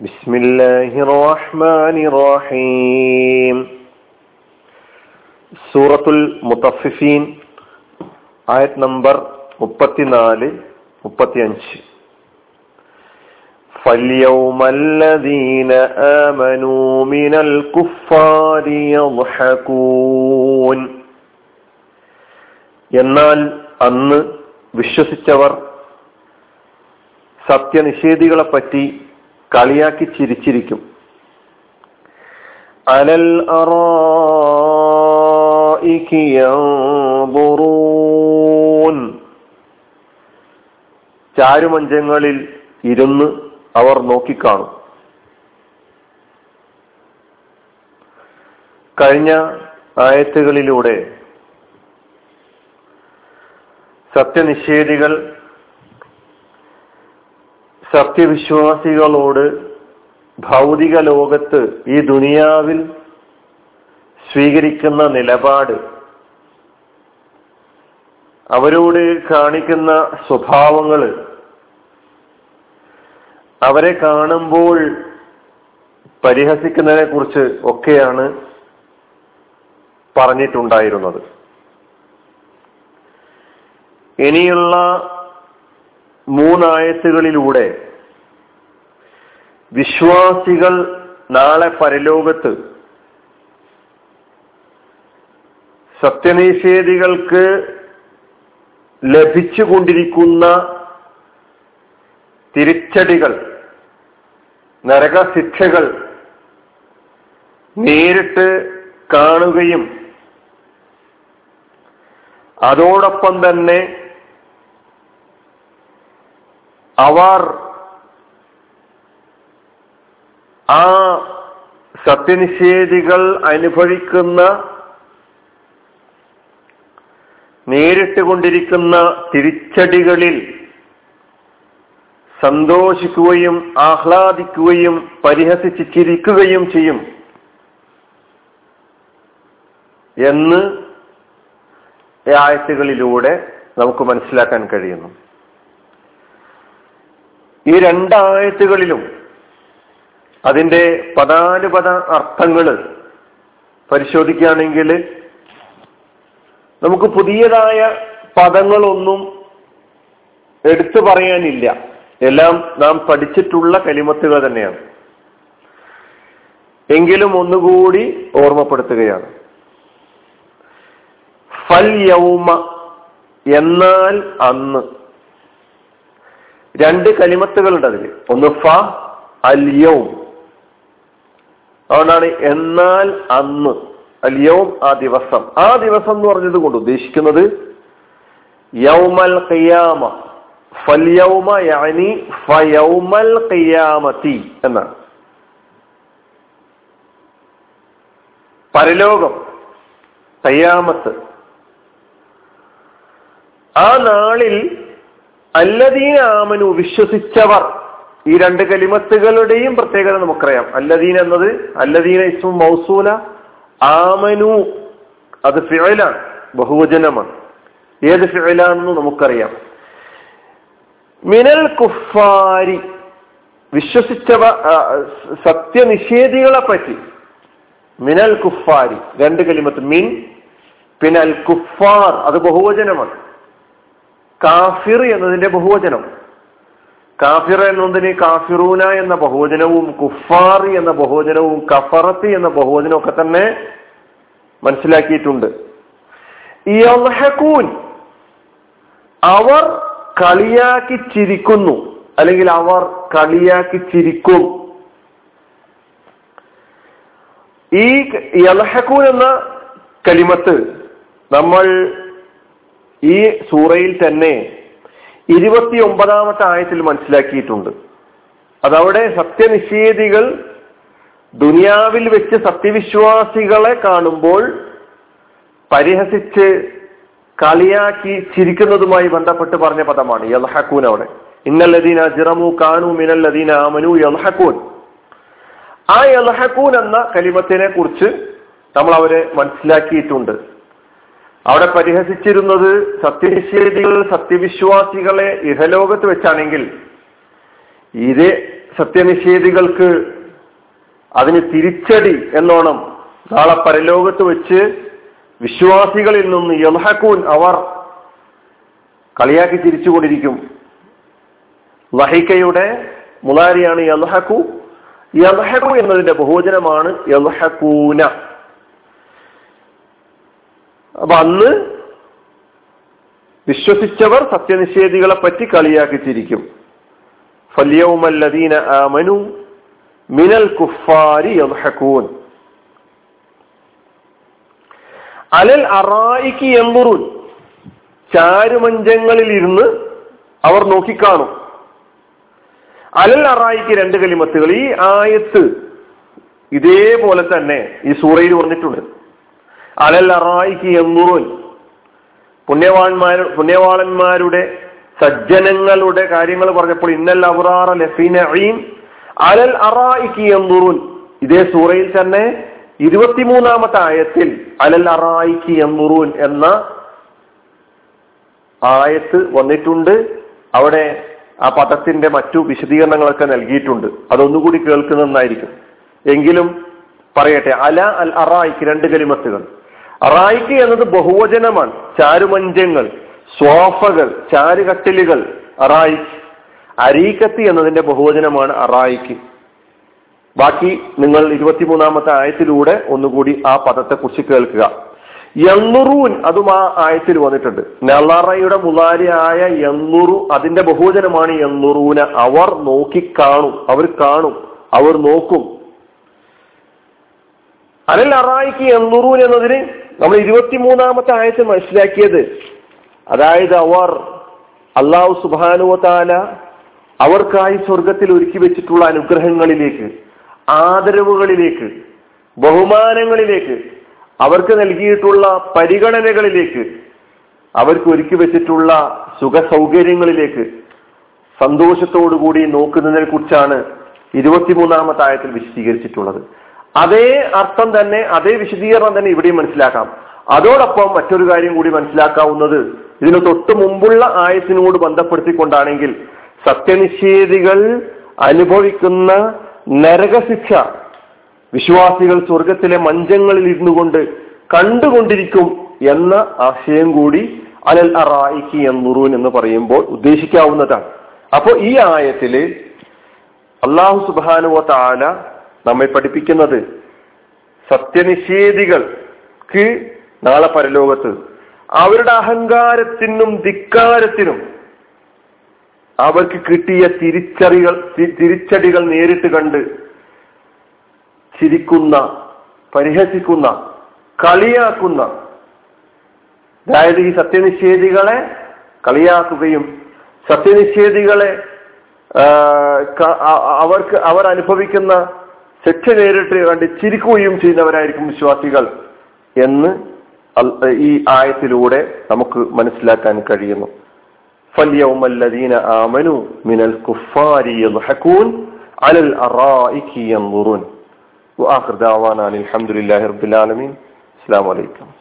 بسم الله الرحمن الرحيم സൂറത്തുൽ മുത്തഫിഫീൻ ആയത് നമ്പർ മുപ്പത്തിനാല് മുപ്പത്തിയഞ്ച് فاليوم الذين آمنوا من الكفار يضحكون എന്നാൽ അന്ന് വിശ്വസിച്ചവർ സത്യനിഷേധികളെ പറ്റി കളിയാക്കി ചിരിച്ചിരിക്കും. അലൽ ചാരുമഞ്ചങ്ങളിൽ ഇരുന്ന് അവർ നോക്കിക്കാണും. കഴിഞ്ഞ ആയത്തുകളിലൂടെ സത്യനിഷേധികൾ സത്യവിശ്വാസികളോട് ഭൗതിക ലോകത്ത് ഈ ദുനിയാവിൽ സ്വീകരിക്കുന്ന നിലപാട് അവരോട് കാണിക്കുന്ന സ്വഭാവങ്ങൾ അവരെ കാണുമ്പോൾ പരിഹസിക്കുന്നതിനെ കുറിച്ച് ഒക്കെയാണ് പറഞ്ഞിട്ടുണ്ടായിരുന്നത്. ഇനിയുള്ള മൂന്നായത്തുകളിലൂടെ വിശ്വാസികൾ നാളെ പരലോകത്ത്. സത്യനിഷേധികൾക്ക് ലഭിച്ചുകൊണ്ടിരിക്കുന്ന തിരിച്ചടികൾ നരകശിക്ഷകൾ നേരിട്ട് കാണുകയും അതോടൊപ്പം തന്നെ അവർ ആ സത്യനിഷേധികൾ അനുഭവിക്കുന്ന നേരിട്ട് കൊണ്ടിരിക്കുന്ന തിരിച്ചടികളിൽ സന്തോഷിക്കുകയും ആഹ്ലാദിക്കുകയും പരിഹസിച്ച് ചിരിക്കുകയും ചെയ്യും. എന്ന് ആയത്തുകളിലൂടെ നമുക്ക് മനസ്സിലാക്കാൻ കഴിയുന്നു. ഈ രണ്ടായത്തുകളിലും അതിന്റെ പദാനുപത അർത്ഥങ്ങൾ പരിശോധിക്കുകയാണെങ്കിൽ നമുക്ക് പുതിയതായ പദങ്ങളൊന്നും എടുത്തു പറയാനില്ല. എല്ലാം നാം പഠിച്ചിട്ടുള്ള കലിമത്തുകൾ തന്നെയാണ്. എങ്കിലും ഒന്നുകൂടി ഓർമ്മപ്പെടുത്തുകയാണ്. ഫൽ യൗമ എന്നാൽ അന്ന്. രണ്ട് കലിമത്തുകളുണ്ട് അതിൽ ഒന്ന് ഫ അല്യവും അതുകൊണ്ടാണ് എന്നാൽ അന്ന് അല്യവും ആ ദിവസം. ആ ദിവസം എന്ന് പറഞ്ഞത് കൊണ്ട് ഉദ്ദേശിക്കുന്നത് യൗമൽ ഖിയാമ ഫല്യൗമ യാനി ഫയൗമൽ ഖിയാമത്തി എന്നാണ്. പരലോകം കയ്യാമത്ത് ആ നാളിൽ അല്ലതീനാമനു വിശ്വസിച്ചവർ ഈ രണ്ട് കലിമത്തുകളുടെയും പ്രത്യേകത നമുക്കറിയാം. അല്ലദീൻ എന്നത് അല്ലദീന ഇസ്മു മൗസൂല ആമനു അത് ഫിഴലാണ് ബഹുവചനമാണ്. ഏത് ഫിഴലാണെന്ന് നമുക്കറിയാം. മിനൽ കുഫാരി വിശ്വസിച്ചവ സത്യനിഷേധികളെ പറ്റി. മിനൽ കുഫാരി രണ്ട് കലിമത്ത്. മിൻ പിന്നെ അൽ കുഫാർ അത് ബഹുവചനമാണ്. കാഫിർ എന്നതിന്റെ ബഹുവചനം. കാഫിർ എന്നതിന് കാഫിറൂന എന്ന ബഹുവചനവും കുഫാറി എന്ന ബഹുവചനവും കഫറത്ത് എന്ന ബഹുവചനവും ഒക്കെ തന്നെ മനസ്സിലാക്കിയിട്ടുണ്ട്. അവർ കളിയാക്കി ചിരിക്കുന്നു അല്ലെങ്കിൽ അവർ കളിയാക്കി ചിരിക്കും ഈ യൽഹക്കൂൻ എന്ന കലിമത്ത് നമ്മൾ ഈ സൂറയിൽ തന്നെ ഇരുപത്തി ഒമ്പതാമത്തെ ആയത്തിൽ മനസ്സിലാക്കിയിട്ടുണ്ട്. അതവിടെ സത്യനിഷേധികൾ ദുനിയാവിൽ വെച്ച് സത്യവിശ്വാസികളെ കാണുമ്പോൾ പരിഹസിച്ച് കളിയാക്കി ചിരിക്കുന്നതുമായി ബന്ധപ്പെട്ട് പറഞ്ഞ പദമാണ്. യൽഹക്കൂൻ അവിടെ. ഇന്നല്ലദീന ജിറമു കാനു മിനല്ലദീന ആമനു യൽഹക്കൂൻ ആ യൽഹക്കൂൻ എന്ന കലിമത്തിനെ കുറിച്ച് നമ്മൾ അവരെ മനസ്സിലാക്കിയിട്ടുണ്ട്. അവിടെ പരിഹസിച്ചിരുന്നത് സത്യനിഷേധികൾ സത്യവിശ്വാസികളെ ഇഹലോകത്ത് വെച്ചാണെങ്കിൽ ഇത് സത്യനിഷേധികൾക്ക് അതിന് തിരിച്ചടി എന്നോണം നാളെ പരലോകത്ത് വെച്ച് വിശ്വാസികളിൽ നിന്ന് യൽഹക്കൂൻ അവർ കളിയാക്കി തിരിച്ചുകൊണ്ടിരിക്കും. ലഹിക്കയുടെ മുലാരിയാണ് യൽഹക്കു യൽഹക്കു എന്നതിന്റെ ബഹുവചനമാണ് യൽഹക്കൂന അപ്പൊ അന്ന് വിശ്വസിച്ചവർ സത്യനിഷേധികളെ പറ്റി കളിയാക്കി ചിരിക്കും ഫല്യവുമല്ലദീന ആമനു മിനൽ കുഫാരി യൽഹക്കൂൻ അലൽ അറായിക്ക് എമ്പുറുൻ ചാരുമഞ്ചങ്ങളിൽ ഇരുന്ന് അവർ നോക്കിക്കാണും. അലൽ അറായിക്ക് രണ്ട് കലിമത്തുകൾ. ഈ ആയത്ത് ഇതേപോലെ തന്നെ ഈ സൂറയിൽ വന്നിട്ടുണ്ട്. അലൽ അറായിക്ക് പുണ്യവാന്മാർ പുണ്യവാളന്മാരുടെ സജ്ജനങ്ങളുടെ കാര്യങ്ങൾ പറഞ്ഞപ്പോൾ ഇന്നൽ അബ്റാറ ലഫീനഈം അലൽ അറായിക്ക് എന്നുറുൻ ഇതേ സൂറയിൽ തന്നെ ഇരുപത്തിമൂന്നാമത്തെ ആയത്തിൽ അലൽ അറായിക്ക് എന്നുറൂൻ എന്ന ആയത്ത് വന്നിട്ടുണ്ട്. അവിടെ ആ പദത്തിന്റെ മറ്റു വിശദീകരണങ്ങളൊക്കെ നൽകിയിട്ടുണ്ട്. അതൊന്നുകൂടി കേൾക്കുന്നതായിരിക്കും. എങ്കിലും പറയട്ടെ അല അൽ അറായിക്ക് രണ്ട് കലിമത്തുകൾ. അറായിക്ക് എന്നത് ബഹുവചനമാണ്. ചാരുമഞ്ചങ്ങൾ സ്വാഫകൾ ചാരുകട്ടിലുകൾ അറായിക്ക് അരീക്കത്ത് എന്നതിന്റെ ബഹുവചനമാണ് അറായിക്ക് ബാക്കി നിങ്ങൾ ഇരുപത്തിമൂന്നാമത്തെ ആയത്തിലൂടെ ഒന്നുകൂടി ആ പദത്തെ കുറിച്ച് കേൾക്കുക. യന്നുറൂൻ അതും ആ ആയത്തിൽ വന്നിട്ടുണ്ട്. നെള്ളറയുടെ മുലാരിയായ യന്നുറു അതിന്റെ ബഹുവചനമാണ് യന്നുറൂന അവർ നോക്കി കാണും. അവർ കാണും. അവർ നോക്കും. അനിൽ അറായിക്ക് യന്നുറൂൻ എന്നതിന് നമ്മൾ ഇരുപത്തിമൂന്നാമത്തെ ആയത്ത് മനസ്സിലാക്കിയത് അതായത് അവർ അള്ളാഹു സുബാനുവതാല അവർക്കായി സ്വർഗത്തിൽ ഒരുക്കി വെച്ചിട്ടുള്ള അനുഗ്രഹങ്ങളിലേക്ക് ആദരവുകളിലേക്ക് ബഹുമാനങ്ങളിലേക്ക് അവർക്ക് നൽകിയിട്ടുള്ള പരിഗണനകളിലേക്ക് അവർക്ക് ഒരുക്കി വെച്ചിട്ടുള്ള സുഖ സൗകര്യങ്ങളിലേക്ക് സന്തോഷത്തോടുകൂടി നോക്കുന്നതിനെ കുറിച്ചാണ് ഇരുപത്തിമൂന്നാമത്തെ ആയത്തിൽ വിശദീകരിച്ചിട്ടുള്ളത്. അതേ അർത്ഥം തന്നെ അതേ വിശദീകരണം തന്നെ ഇവിടെയും മനസ്സിലാക്കാം. അതോടൊപ്പം മറ്റൊരു കാര്യം കൂടി മനസ്സിലാക്കാവുന്നത് ഇതിന് തൊട്ട് മുമ്പുള്ള ആയത്തിനോട് ബന്ധപ്പെടുത്തിക്കൊണ്ടാണെങ്കിൽ സത്യനിഷേധികൾ അനുഭവിക്കുന്ന നരകശിക്ഷ വിശ്വാസികൾ സ്വർഗത്തിലെ മഞ്ചങ്ങളിൽ ഇരുന്നു കൊണ്ട് കണ്ടുകൊണ്ടിരിക്കും എന്ന ആശയം കൂടി അലൽ അറായിക്ക് എന്നുറൂൻ എന്ന് പറയുമ്പോൾ ഉദ്ദേശിക്കാവുന്നതാണ്. അപ്പോൾ ഈ ആയത്തിൽ അള്ളാഹു സുബാനുവ താല നമ്മെ പഠിപ്പിക്കുന്നത് സത്യനിഷേധികൾക്ക് നാളെ പരലോകത്ത്. അവരുടെ അഹങ്കാരത്തിനും ധിക്കാരത്തിനും അവർക്ക് കിട്ടിയ തിരിച്ചറികൾ തിരിച്ചടികൾ നേരിട്ട് കണ്ട് ചിരിക്കുന്ന പരിഹസിക്കുന്ന കളിയാക്കുന്ന. അതായത് ഈ സത്യനിഷേധികളെ കളിയാക്കുകയും സത്യനിഷേധികളെ അവർക്ക് അവർ അനുഭവിക്കുന്ന ശിക്ഷ നേരിട്ട് കണ്ട് ചിരിക്കുകയും ചെയ്യുന്നവരായിരിക്കും വിശ്വാസികൾ എന്ന് ഈ ആയത്തിലൂടെ നമുക്ക് മനസ്സിലാക്കാൻ കഴിയുന്നു. ഫല്യൗമല്ലദീന ആമനു മിനൽ കുഫാരി അലൽ അറായികി അസ്സലാമു അലൈക്കും.